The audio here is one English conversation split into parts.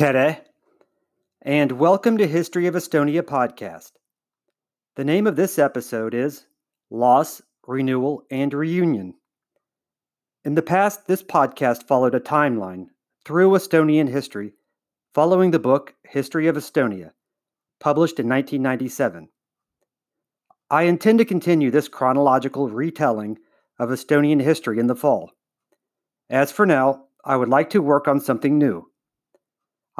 Tere, and welcome to History of Estonia podcast. The name of this episode is Loss, Renewal, and Reunion. In the past, this podcast followed a timeline through Estonian history following the book History of Estonia, published in 1997. I intend to continue this chronological retelling of Estonian history in the fall. As for now, I would like to work on something new.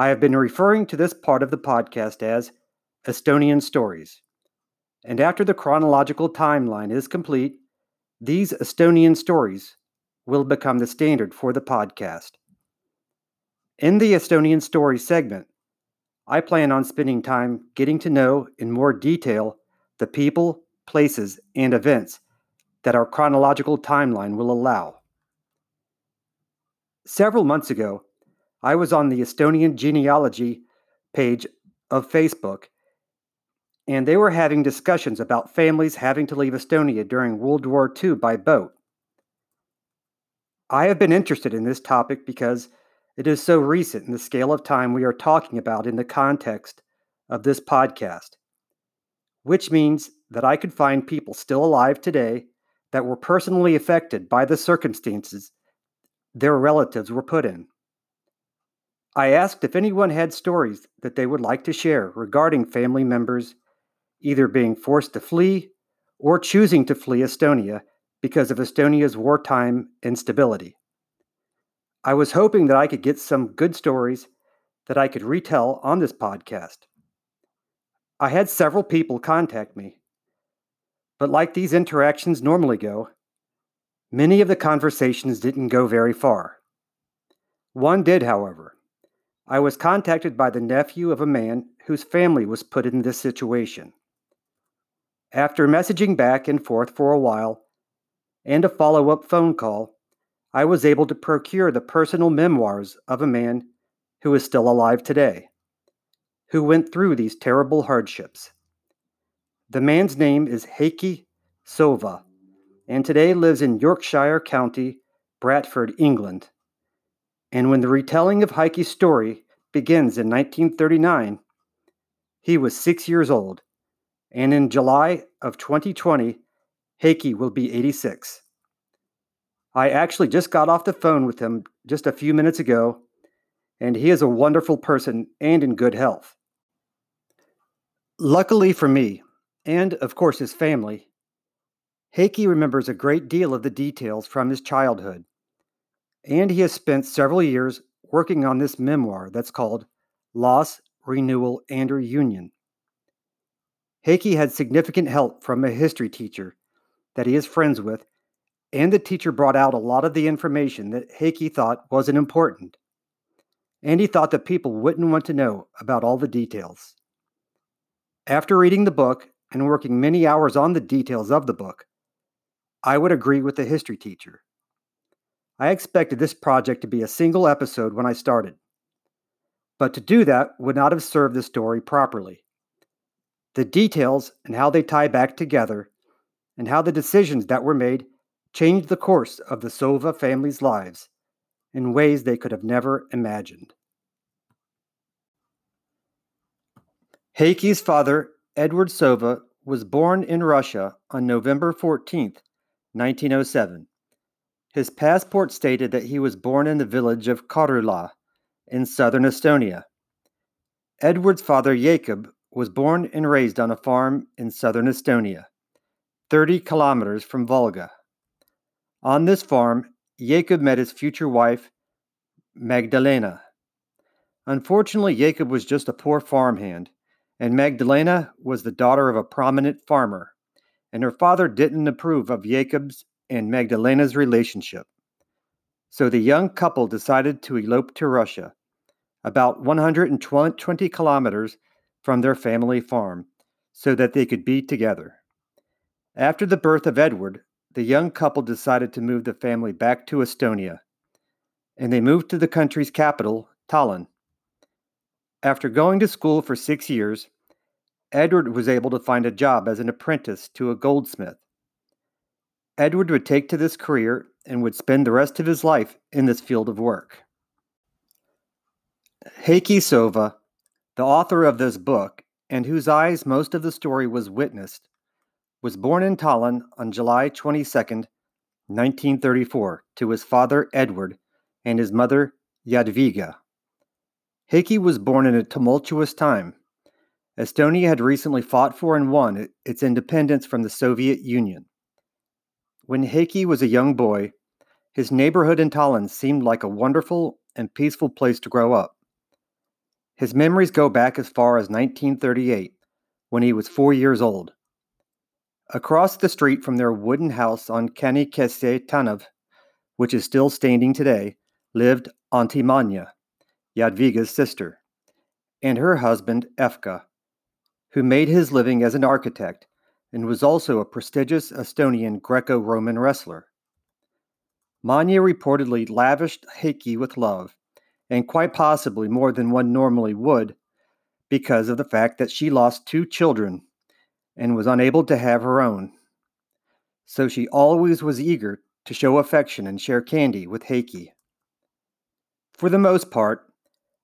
I have been referring to this part of the podcast as Estonian Stories. And after the chronological timeline is complete, these Estonian stories will become the standard for the podcast. In the Estonian Story segment, I plan on spending time getting to know in more detail the people, places, and events that our chronological timeline will allow. Several months ago, I was on the Estonian genealogy page of Facebook, and they were having discussions about families having to leave Estonia during World War II by boat. I have been interested in this topic because it is so recent in the scale of time we are talking about in the context of this podcast, which means that I could find people still alive today that were personally affected by the circumstances their relatives were put in. I asked if anyone had stories that they would like to share regarding family members either being forced to flee or choosing to flee Estonia because of Estonia's wartime instability. I was hoping that I could get some good stories that I could retell on this podcast. I had several people contact me, but like these interactions normally go, many of the conversations didn't go very far. One did, however. I was contacted by the nephew of a man whose family was put in this situation. After messaging back and forth for a while and a follow up phone call, I was able to procure the personal memoirs of a man who is still alive today, who went through these terrible hardships. The man's name is Heikki Sova, and today lives in Yorkshire County, Bradford, England. And when the retelling of Heikki's story begins in 1939, he was six years old, and in July of 2020, Heikki will be 86. I actually just got off the phone with him just a few minutes ago, and he is a wonderful person and in good health. Luckily for me, and of course his family, Heikki remembers a great deal of the details from his childhood and he has spent several years working on this memoir that's called Loss, Renewal, and Reunion. Heikki had significant help from a history teacher that he is friends with, and the teacher brought out a lot of the information that Heikki thought wasn't important. And he thought that people wouldn't want to know about all the details. After reading the book and working many hours on the details of the book, I would agree with the history teacher. I expected this project to be a single episode when I started. But to do that would not have served the story properly. The details and how they tie back together, and how the decisions that were made changed the course of the Sova family's lives in ways they could have never imagined. Heikki's father, Edward Sova, was born in Russia on November 14, 1907. His passport stated that he was born in the village of Karula in southern Estonia. Edward's father, Jacob, was born and raised on a farm in southern Estonia, 30 kilometers from Valga. On this farm, Jacob met his future wife, Magdalena. Unfortunately, Jacob was just a poor farmhand, and Magdalena was the daughter of a prominent farmer, and her father didn't approve of Jacob's and Magdalena's relationship. So the young couple decided to elope to Russia, about 120 kilometers from their family farm, so that they could be together. After the birth of Edward, the young couple decided to move the family back to Estonia, and they moved to the country's capital, Tallinn. After going to school for six years, Edward was able to find a job as an apprentice to a goldsmith. Edward would take to this career and would spend the rest of his life in this field of work. Heikki Sova, the author of this book, and whose eyes most of the story was witnessed, was born in Tallinn on July 22, 1934, to his father Edward and his mother Jadwiga. Heikki was born in a tumultuous time. Estonia had recently fought for and won its independence from the Soviet Union. When Heikki was a young boy, his neighborhood in Tallinn seemed like a wonderful and peaceful place to grow up. His memories go back as far as 1938, when he was four years old. Across the street from their wooden house on Kanikese Tänav, which is still standing today, lived Auntie Manya, Jadwiga's sister, and her husband Efka, who made his living as an architect and was also a prestigious Estonian Greco Roman wrestler. Manya reportedly lavished Heikki with love, and quite possibly more than one normally would, because of the fact that she lost two children and was unable to have her own. So she always was eager to show affection and share candy with Heikki. For the most part,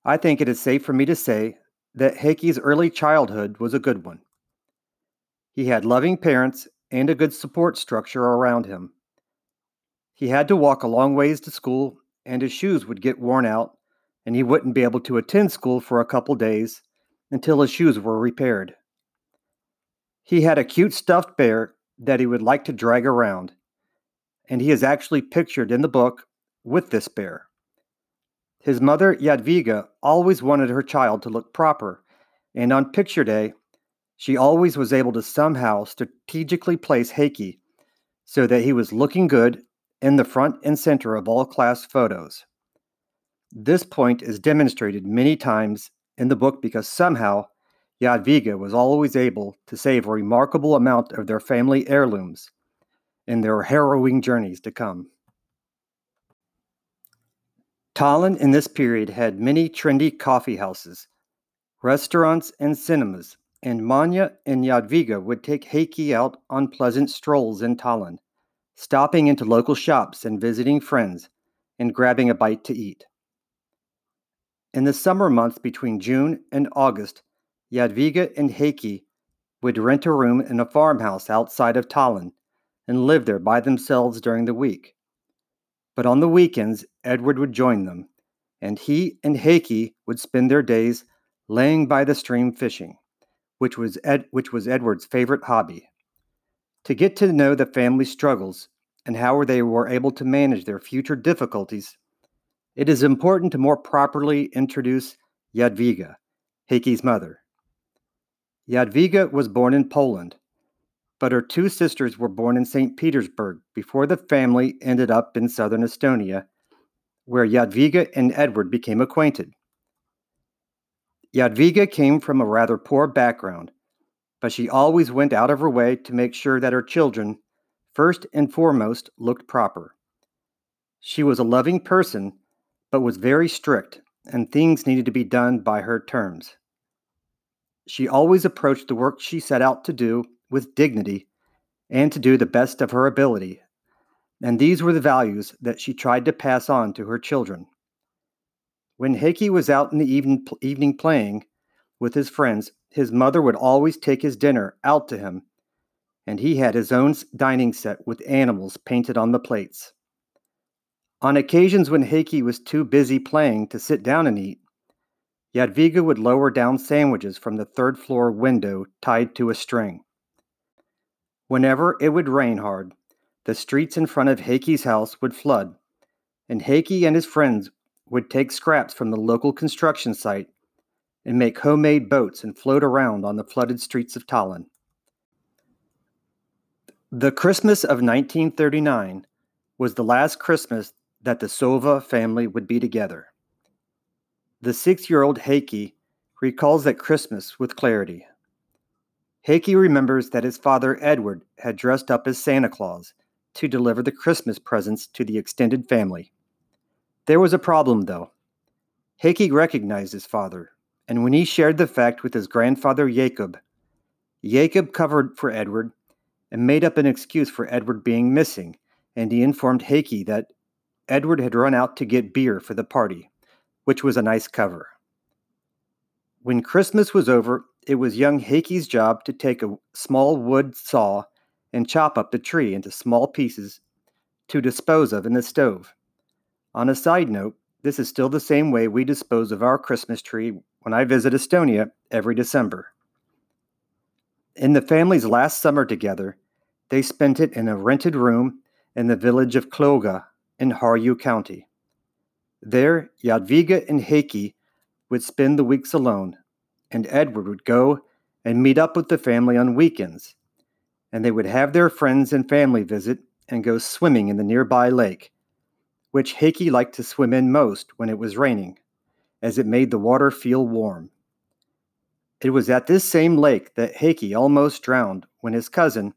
I think it is safe for me to say that Heikki's early childhood was a good one. He had loving parents and a good support structure around him. He had to walk a long ways to school, and his shoes would get worn out, and he wouldn't be able to attend school for a couple days until his shoes were repaired. He had a cute stuffed bear that he would like to drag around, and he is actually pictured in the book with this bear. His mother, Jadwiga, always wanted her child to look proper, and on picture day, she always was able to somehow strategically place Heikki so that he was looking good in the front and center of all class photos. This point is demonstrated many times in the book because somehow Jadwiga was always able to save a remarkable amount of their family heirlooms in their harrowing journeys to come. Tallinn in this period had many trendy coffee houses, restaurants, and cinemas, and Manya and Jadwiga would take Heikki out on pleasant strolls in Tallinn, stopping into local shops and visiting friends and grabbing a bite to eat. In the summer months between June and August, Jadwiga and Heikki would rent a room in a farmhouse outside of Tallinn and live there by themselves during the week. But on the weekends, Edward would join them, and he and Heikki would spend their days laying by the stream fishing, which was, Ed, which was Edward's favorite hobby. To get to know the family's struggles and how they were able to manage their future difficulties, it is important to more properly introduce Jadwiga, Heikki's mother. Jadwiga was born in Poland, but her two sisters were born in St. Petersburg before the family ended up in southern Estonia, where Jadwiga and Edward became acquainted. Jadwiga came from a rather poor background, but she always went out of her way to make sure that her children, first and foremost, looked proper. She was a loving person, but was very strict, and things needed to be done by her terms. She always approached the work she set out to do with dignity and to do the best of her ability, and these were the values that she tried to pass on to her children. When Heikki was out in the evening, evening playing with his friends, his mother would always take his dinner out to him, and he had his own dining set with animals painted on the plates. On occasions when Heikki was too busy playing to sit down and eat, Jadwiga would lower down sandwiches from the third floor window tied to a string. Whenever it would rain hard, the streets in front of Heikki's house would flood, and Heikki and his friends would take scraps from the local construction site and make homemade boats and float around on the flooded streets of Tallinn. The Christmas of 1939 was the last Christmas that the Sova family would be together. The six year old Heikki recalls that Christmas with clarity. Heikki remembers that his father Edward had dressed up as Santa Claus to deliver the Christmas presents to the extended family. There was a problem, though. Heikki recognized his father, and when he shared the fact with his grandfather Jacob, Jacob covered for Edward and made up an excuse for Edward being missing, and he informed Heikki that Edward had run out to get beer for the party which was a nice cover. When Christmas was over, it was young Heikki's job to take a small wood saw and chop up the tree into small pieces to dispose of in the stove. On a side note, this is still the same way we dispose of our Christmas tree when I visit Estonia every December. In the family's last summer together, they spent it in a rented room in the village of Klooga in Harju County. There, Jadwiga and Heikki would spend the weeks alone, and Edward would go and meet up with the family on weekends, and they would have their friends and family visit and go swimming in the nearby lake, which Heikki liked to swim in most when it was raining, as it made the water feel warm. It was at this same lake that Heikki almost drowned when his cousin,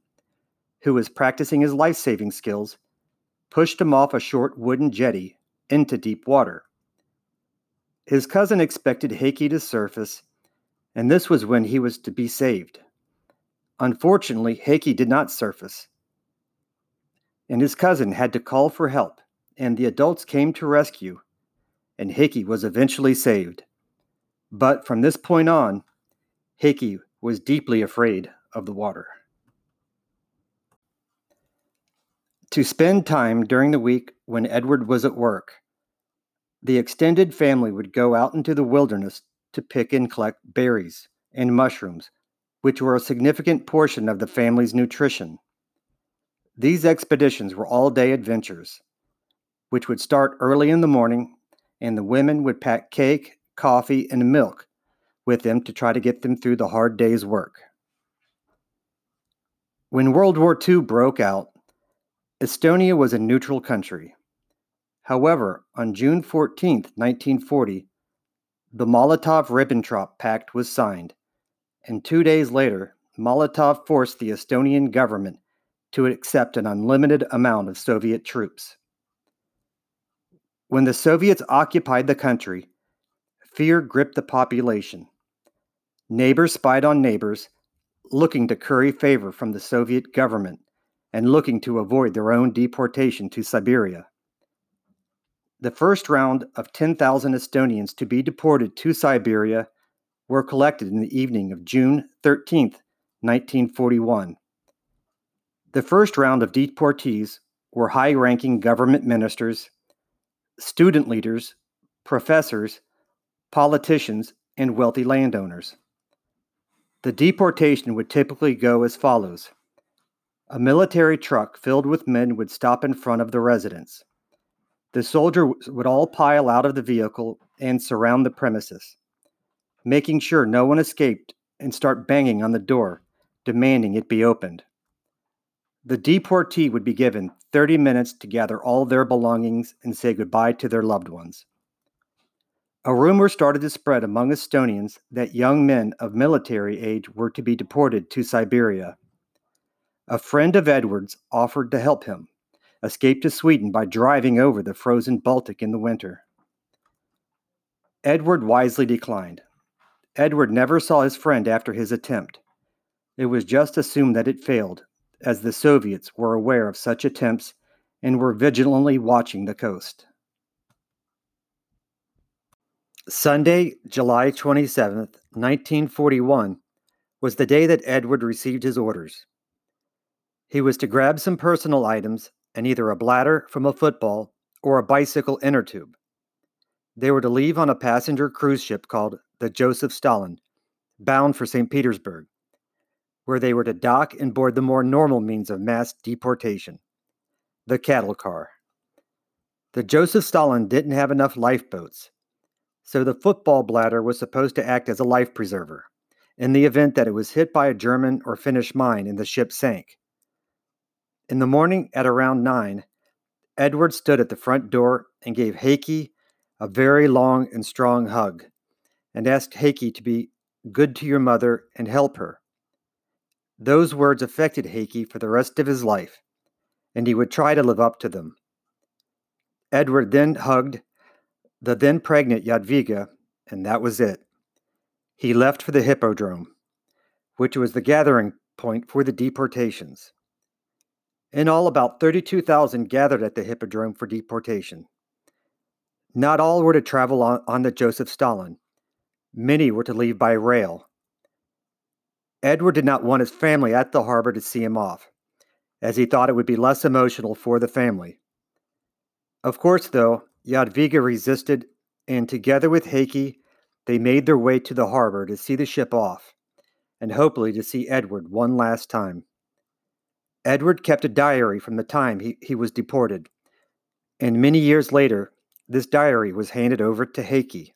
who was practicing his life saving skills, pushed him off a short wooden jetty into deep water. His cousin expected Heikki to surface, and this was when he was to be saved. Unfortunately, Heikki did not surface, and his cousin had to call for help, and the adults came to rescue, and Heikki was eventually saved. But from this point on, Heikki was deeply afraid of the water. To spend time during the week when Edward was at work, the extended family would go out into the wilderness to pick and collect berries and mushrooms, which were a significant portion of the family's nutrition. These expeditions were all day adventures, which would start early in the morning, and the women would pack cake, coffee, and milk with them to try to get them through the hard day's work. When World War II broke out, Estonia was a neutral country. However, on June 14, 1940, the Molotov Ribbentrop Pact was signed, and two days later, Molotov forced the Estonian government to accept an unlimited amount of Soviet troops. When the Soviets occupied the country, fear gripped the population. Neighbors spied on neighbors, looking to curry favor from the Soviet government and looking to avoid their own deportation to Siberia. The first round of 10,000 Estonians to be deported to Siberia were collected in the evening of June 13, 1941. The first round of deportees were high ranking government ministers, student leaders, professors, politicians, and wealthy landowners. The deportation would typically go as follows A military truck filled with men would stop in front of the residence. The soldiers would all pile out of the vehicle and surround the premises, making sure no one escaped and start banging on the door, demanding it be opened. The deportee would be given 30 minutes to gather all their belongings and say goodbye to their loved ones. A rumor started to spread among Estonians that young men of military age were to be deported to Siberia. A friend of Edward's offered to help him, escape to Sweden by driving over the frozen Baltic in the winter. Edward wisely declined. Edward never saw his friend after his attempt. It was just assumed that it failed, as the Soviets were aware of such attempts and were vigilantly watching the coast. Sunday, July 27th, 1941, was the day that Edward received his orders. He was to grab some personal items and either a bladder from a football or a bicycle inner tube. They were to leave on a passenger cruise ship called the Joseph Stalin, bound for St. Petersburg, where they were to dock and board the more normal means of mass deportation the cattle car. The Joseph Stalin didn't have enough lifeboats, so the football bladder was supposed to act as a life preserver in the event that it was hit by a German or Finnish mine and the ship sank. In the morning at around nine, Edward stood at the front door and gave Heikki a very long and strong hug and asked Heikki to be good to your mother and help her. Those words affected Heikki for the rest of his life, and he would try to live up to them. Edward then hugged the then pregnant Jadwiga, and that was it. He left for the Hippodrome, which was the gathering point for the deportations. In all, about 32,000 gathered at the Hippodrome for deportation. Not all were to travel on, on the Joseph Stalin. Many were to leave by rail. Edward did not want his family at the harbor to see him off, as he thought it would be less emotional for the family. Of course, though, Jadwiga resisted, and together with Heikki, they made their way to the harbor to see the ship off, and hopefully to see Edward one last time. Edward kept a diary from the time he, he was deported, and many years later, this diary was handed over to Heikki.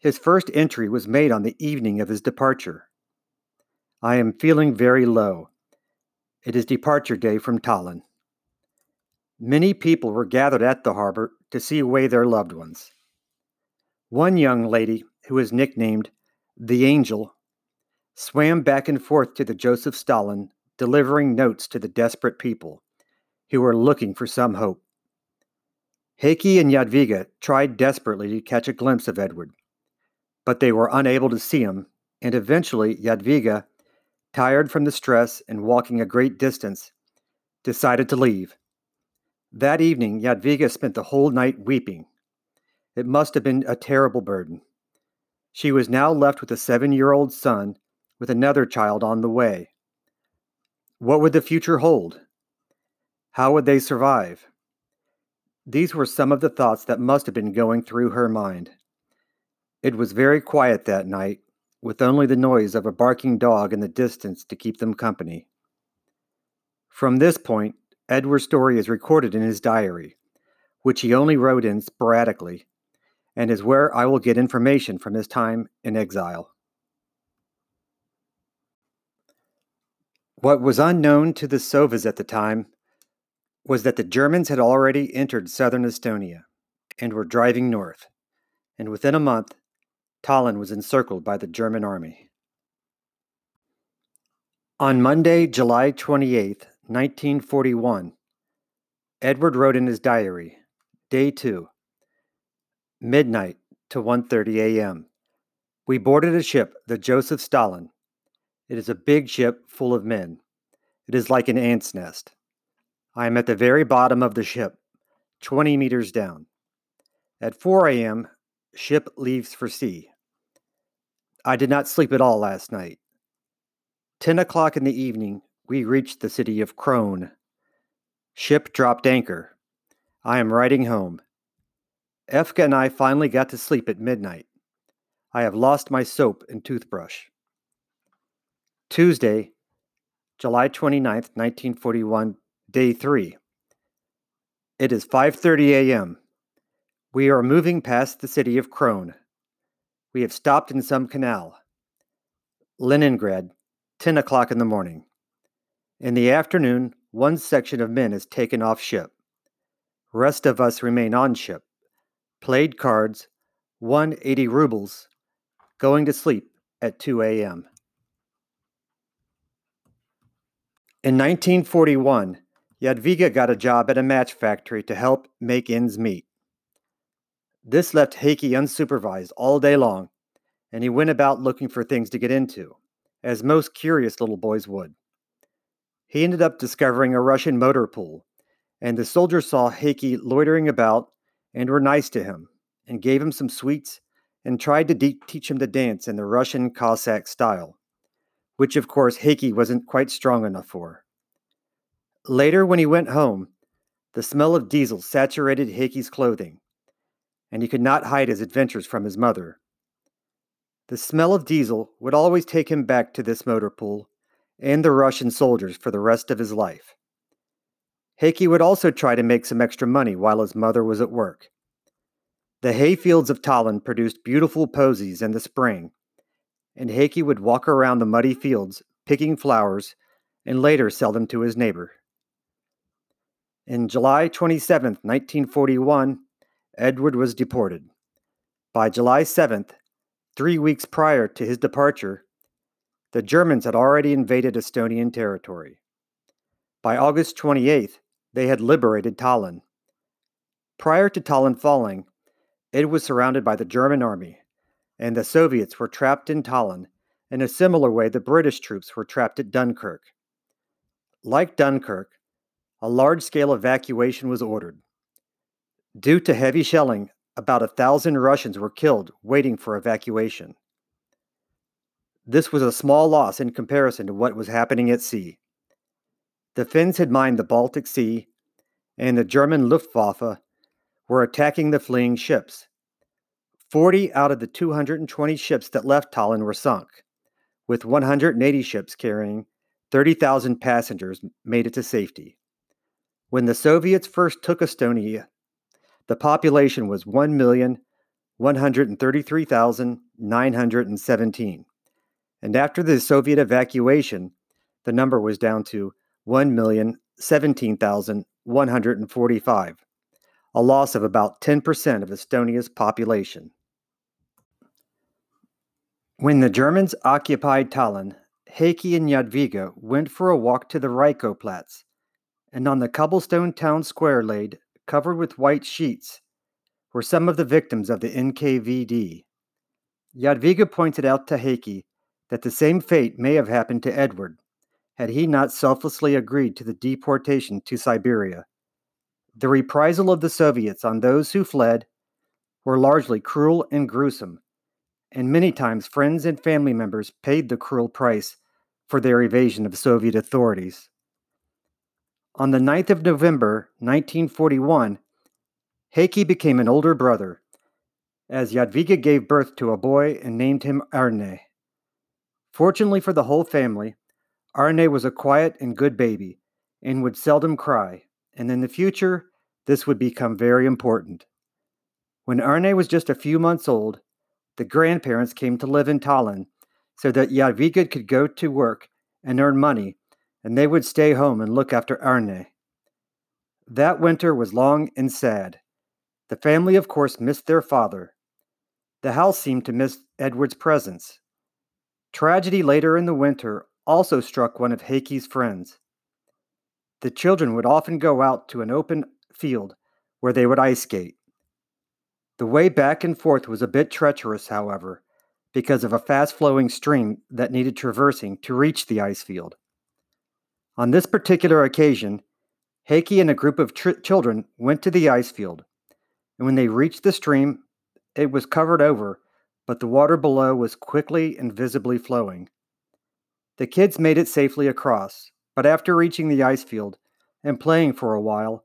His first entry was made on the evening of his departure. I am feeling very low. It is departure day from Tallinn. Many people were gathered at the harbor to see away their loved ones. One young lady, who was nicknamed the Angel, swam back and forth to the Joseph Stalin, delivering notes to the desperate people who were looking for some hope. Heikki and Jadwiga tried desperately to catch a glimpse of Edward, but they were unable to see him, and eventually Jadwiga, tired from the stress and walking a great distance, decided to leave. That evening, Jadwiga spent the whole night weeping. It must have been a terrible burden. She was now left with a seven year old son with another child on the way. What would the future hold? How would they survive? These were some of the thoughts that must have been going through her mind. It was very quiet that night, with only the noise of a barking dog in the distance to keep them company. From this point, Edward's story is recorded in his diary, which he only wrote in sporadically, and is where I will get information from his time in exile. What was unknown to the Sovas at the time was that the Germans had already entered southern Estonia and were driving north, and within a month Tallinn was encircled by the German army. On Monday, July 28, 1941, Edward wrote in his diary, Day 2, midnight to 1:30 a.m. We boarded a ship, the Joseph Stalin. It is a big ship full of men. It is like an ant's nest. I am at the very bottom of the ship, 20 meters down. At 4 a.m., ship leaves for sea. I did not sleep at all last night. Ten o'clock in the evening, we reached the city of Krone. Ship dropped anchor. I am riding home. Efka and I finally got to sleep at midnight. I have lost my soap and toothbrush. Tuesday, July 29th, 1941, day 3. It is 5:30 a.m. We are moving past the city of Krone. We have stopped in some canal. Leningrad, 10 o'clock in the morning. In the afternoon, one section of men is taken off ship. Rest of us remain on ship. Played cards, 180 rubles, going to sleep at 2 a.m. In 1941, Jadwiga got a job at a match factory to help make ends meet. This left Heikki unsupervised all day long, and he went about looking for things to get into, as most curious little boys would. He ended up discovering a Russian motor pool, and the soldiers saw Heikki loitering about and were nice to him, and gave him some sweets and tried to de- teach him to dance in the Russian Cossack style, which of course Heikki wasn't quite strong enough for. Later, when he went home, the smell of diesel saturated Heikki's clothing, and he could not hide his adventures from his mother. The smell of diesel would always take him back to this motor pool and the Russian soldiers for the rest of his life. Heikki would also try to make some extra money while his mother was at work. The hayfields of Tallinn produced beautiful posies in the spring, and Heikki would walk around the muddy fields picking flowers and later sell them to his neighbor. In July 27, 1941, Edward was deported. By July 7th, three weeks prior to his departure, the Germans had already invaded Estonian territory. By August 28th, they had liberated Tallinn. Prior to Tallinn falling, it was surrounded by the German army, and the Soviets were trapped in Tallinn in a similar way the British troops were trapped at Dunkirk. Like Dunkirk, a large scale evacuation was ordered. Due to heavy shelling, about a thousand Russians were killed waiting for evacuation. This was a small loss in comparison to what was happening at sea. The Finns had mined the Baltic Sea, and the German Luftwaffe were attacking the fleeing ships. 40 out of the 220 ships that left Tallinn were sunk, with 180 ships carrying 30,000 passengers made it to safety. When the Soviets first took Estonia, the population was 1,133,917. And after the Soviet evacuation, the number was down to 1,017,145, a loss of about 10% of Estonia's population. When the Germans occupied Tallinn, Heikki and Jadwiga went for a walk to the Raekoplatz, and on the cobblestone town square laid, covered with white sheets, were some of the victims of the NKVD. Jadwiga pointed out to Heikki that the same fate may have happened to Edward, had he not selflessly agreed to the deportation to Siberia. The reprisal of the Soviets on those who fled were largely cruel and gruesome, and many times friends and family members paid the cruel price for their evasion of Soviet authorities. On the 9th of November, 1941, Heikki became an older brother, as Jadwiga gave birth to a boy and named him Arne. Fortunately for the whole family, Arne was a quiet and good baby and would seldom cry, and in the future, this would become very important. When Arne was just a few months old, the grandparents came to live in Tallinn so that Jadwiga could go to work and earn money, and they would stay home and look after Arne. That winter was long and sad. The family, of course, missed their father. The house seemed to miss Edward's presence. Tragedy later in the winter also struck one of Heikki's friends. The children would often go out to an open field where they would ice skate. The way back and forth was a bit treacherous, however, because of a fast flowing stream that needed traversing to reach the ice field. On this particular occasion, Heikki and a group of tr- children went to the ice field, and when they reached the stream, it was covered over, but the water below was quickly and visibly flowing. The kids made it safely across, but after reaching the ice field and playing for a while,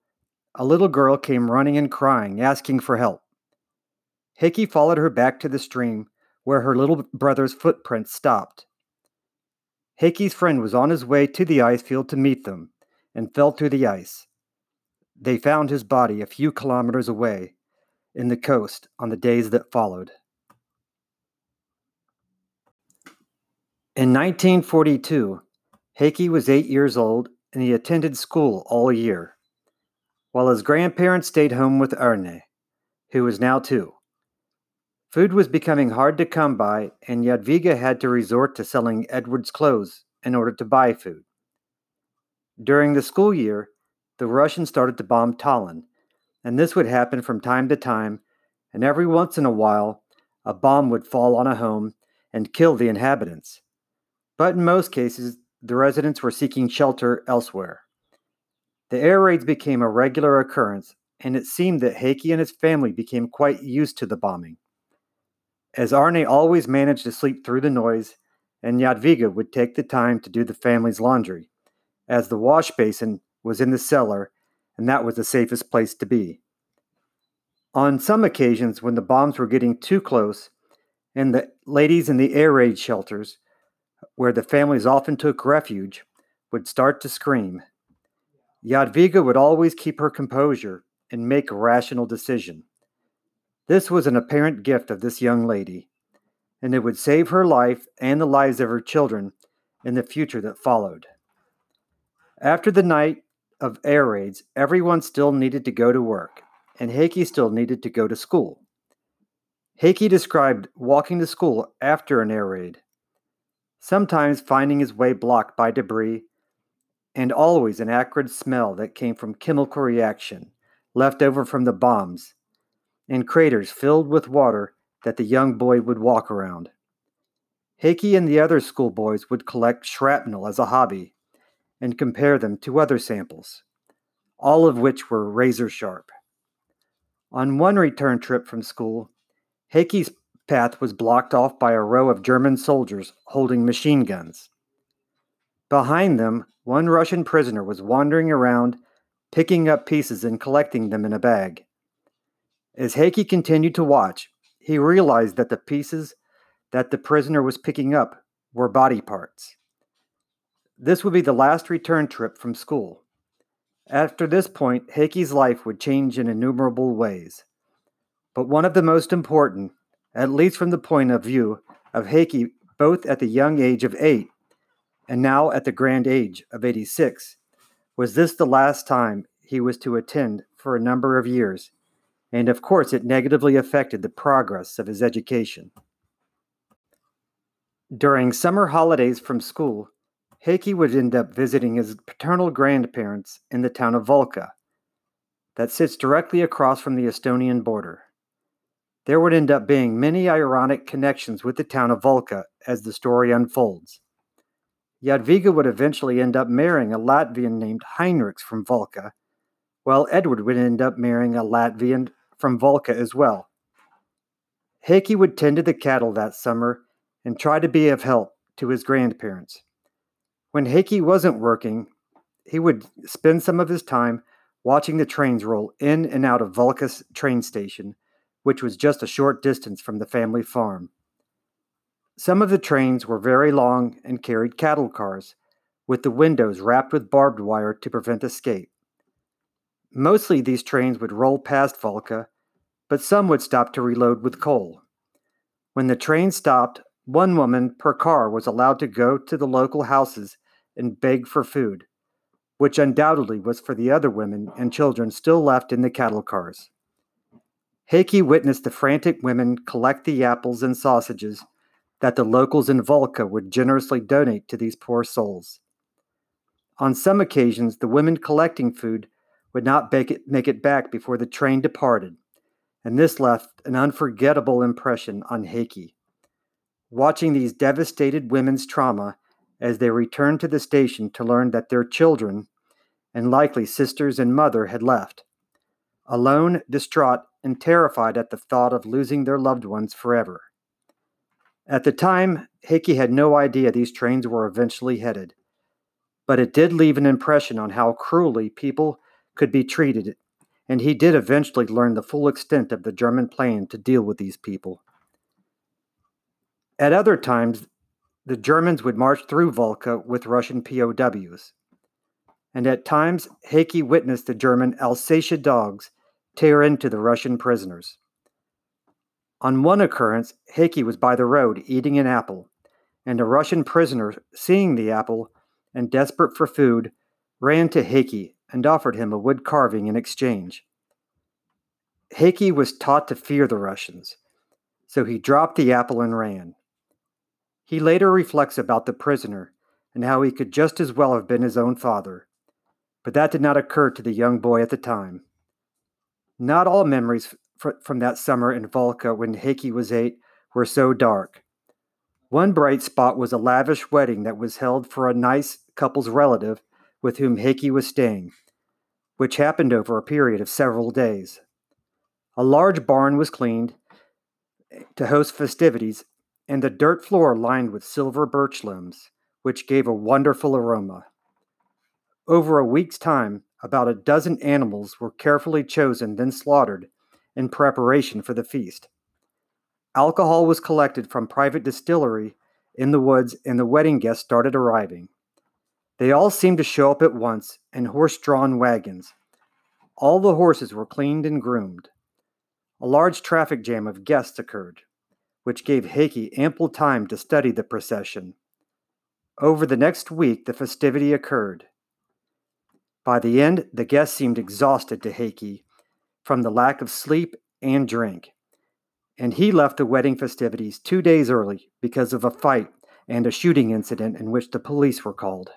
a little girl came running and crying, asking for help. Heikki followed her back to the stream where her little brother's footprints stopped. Heikki's friend was on his way to the ice field to meet them and fell through the ice. They found his body a few kilometers away in the coast on the days that followed. In 1942, Heikki was eight years old and he attended school all year, while his grandparents stayed home with Arne, who was now two. Food was becoming hard to come by, and Jadwiga had to resort to selling Edward's clothes in order to buy food. During the school year, the Russians started to bomb Tallinn, and this would happen from time to time, and every once in a while, a bomb would fall on a home and kill the inhabitants. But in most cases, the residents were seeking shelter elsewhere. The air raids became a regular occurrence, and it seemed that Heikki and his family became quite used to the bombing as Arne always managed to sleep through the noise, and Jadwiga would take the time to do the family's laundry, as the wash basin was in the cellar, and that was the safest place to be. On some occasions, when the bombs were getting too close, and the ladies in the air raid shelters, where the families often took refuge, would start to scream, Jadwiga would always keep her composure and make a rational decision. This was an apparent gift of this young lady, and it would save her life and the lives of her children in the future that followed. After the night of air raids, everyone still needed to go to work, and Heikki still needed to go to school. Heikki described walking to school after an air raid, sometimes finding his way blocked by debris, and always an acrid smell that came from chemical reaction left over from the bombs and craters filled with water that the young boy would walk around. Heikki and the other schoolboys would collect shrapnel as a hobby and compare them to other samples, all of which were razor sharp. On one return trip from school, Heikki's path was blocked off by a row of German soldiers holding machine guns. Behind them, one Russian prisoner was wandering around, picking up pieces and collecting them in a bag. As Heikki continued to watch, he realized that the pieces that the prisoner was picking up were body parts. This would be the last return trip from school. After this point, Heikki's life would change in innumerable ways. But one of the most important, at least from the point of view of Heikki both at the young age of eight and now at the grand age of 86, was this the last time he was to attend for a number of years, and of course it negatively affected the progress of his education. During summer holidays from school, Heikki would end up visiting his paternal grandparents in the town of Valka, that sits directly across from the Estonian border. There would end up being many ironic connections with the town of Valka as the story unfolds. Jadwiga would eventually end up marrying a Latvian named Heinrichs from Valka, while Edward would end up marrying a Latvian from Valka as well. Heikki would tend to the cattle that summer and try to be of help to his grandparents. When Heikki wasn't working, he would spend some of his time watching the trains roll in and out of Valka's train station, which was just a short distance from the family farm. Some of the trains were very long and carried cattle cars, with the windows wrapped with barbed wire to prevent escape. Mostly these trains would roll past Valka, but some would stop to reload with coal. When the train stopped, one woman per car was allowed to go to the local houses and beg for food, which undoubtedly was for the other women and children still left in the cattle cars. Heikki witnessed the frantic women collect the apples and sausages that the locals in Valka would generously donate to these poor souls. On some occasions, the women collecting food would not make it, make it back before the train departed, and this left an unforgettable impression on Heikki. Watching these devastated women's trauma as they returned to the station to learn that their children, and likely sisters and mother, had left. Alone, distraught, and terrified at the thought of losing their loved ones forever. At the time, Heikki had no idea these trains were eventually headed, but it did leave an impression on how cruelly people could be treated, and he did eventually learn the full extent of the German plan to deal with these people. At other times, the Germans would march through Valka with Russian POWs. And at times, Heikki witnessed the German Alsatia dogs tear into the Russian prisoners. On one occurrence, Heikki was by the road eating an apple, and a Russian prisoner, seeing the apple and desperate for food, ran to Heikki and offered him a wood carving in exchange. Heikki was taught to fear the Russians, so he dropped the apple and ran. He later reflects about the prisoner and how he could just as well have been his own father. But that did not occur to the young boy at the time. Not all memories f- from that summer in Valka when Heikki was eight were so dark. One bright spot was a lavish wedding that was held for a nice couple's relative with whom Heikki was staying, which happened over a period of several days. A large barn was cleaned to host festivities, and the dirt floor lined with silver birch limbs, which gave a wonderful aroma. Over a week's time, about a dozen animals were carefully chosen, then slaughtered in preparation for the feast. Alcohol was collected from private distillery in the woods, and the wedding guests started arriving. They all seemed to show up at once in horse drawn wagons. All the horses were cleaned and groomed. A large traffic jam of guests occurred which gave Heikki ample time to study the procession. Over the next week, the festivity occurred. By the end, the guests seemed exhausted to Heikki from the lack of sleep and drink, and he left the wedding festivities two days early because of a fight and a shooting incident in which the police were called.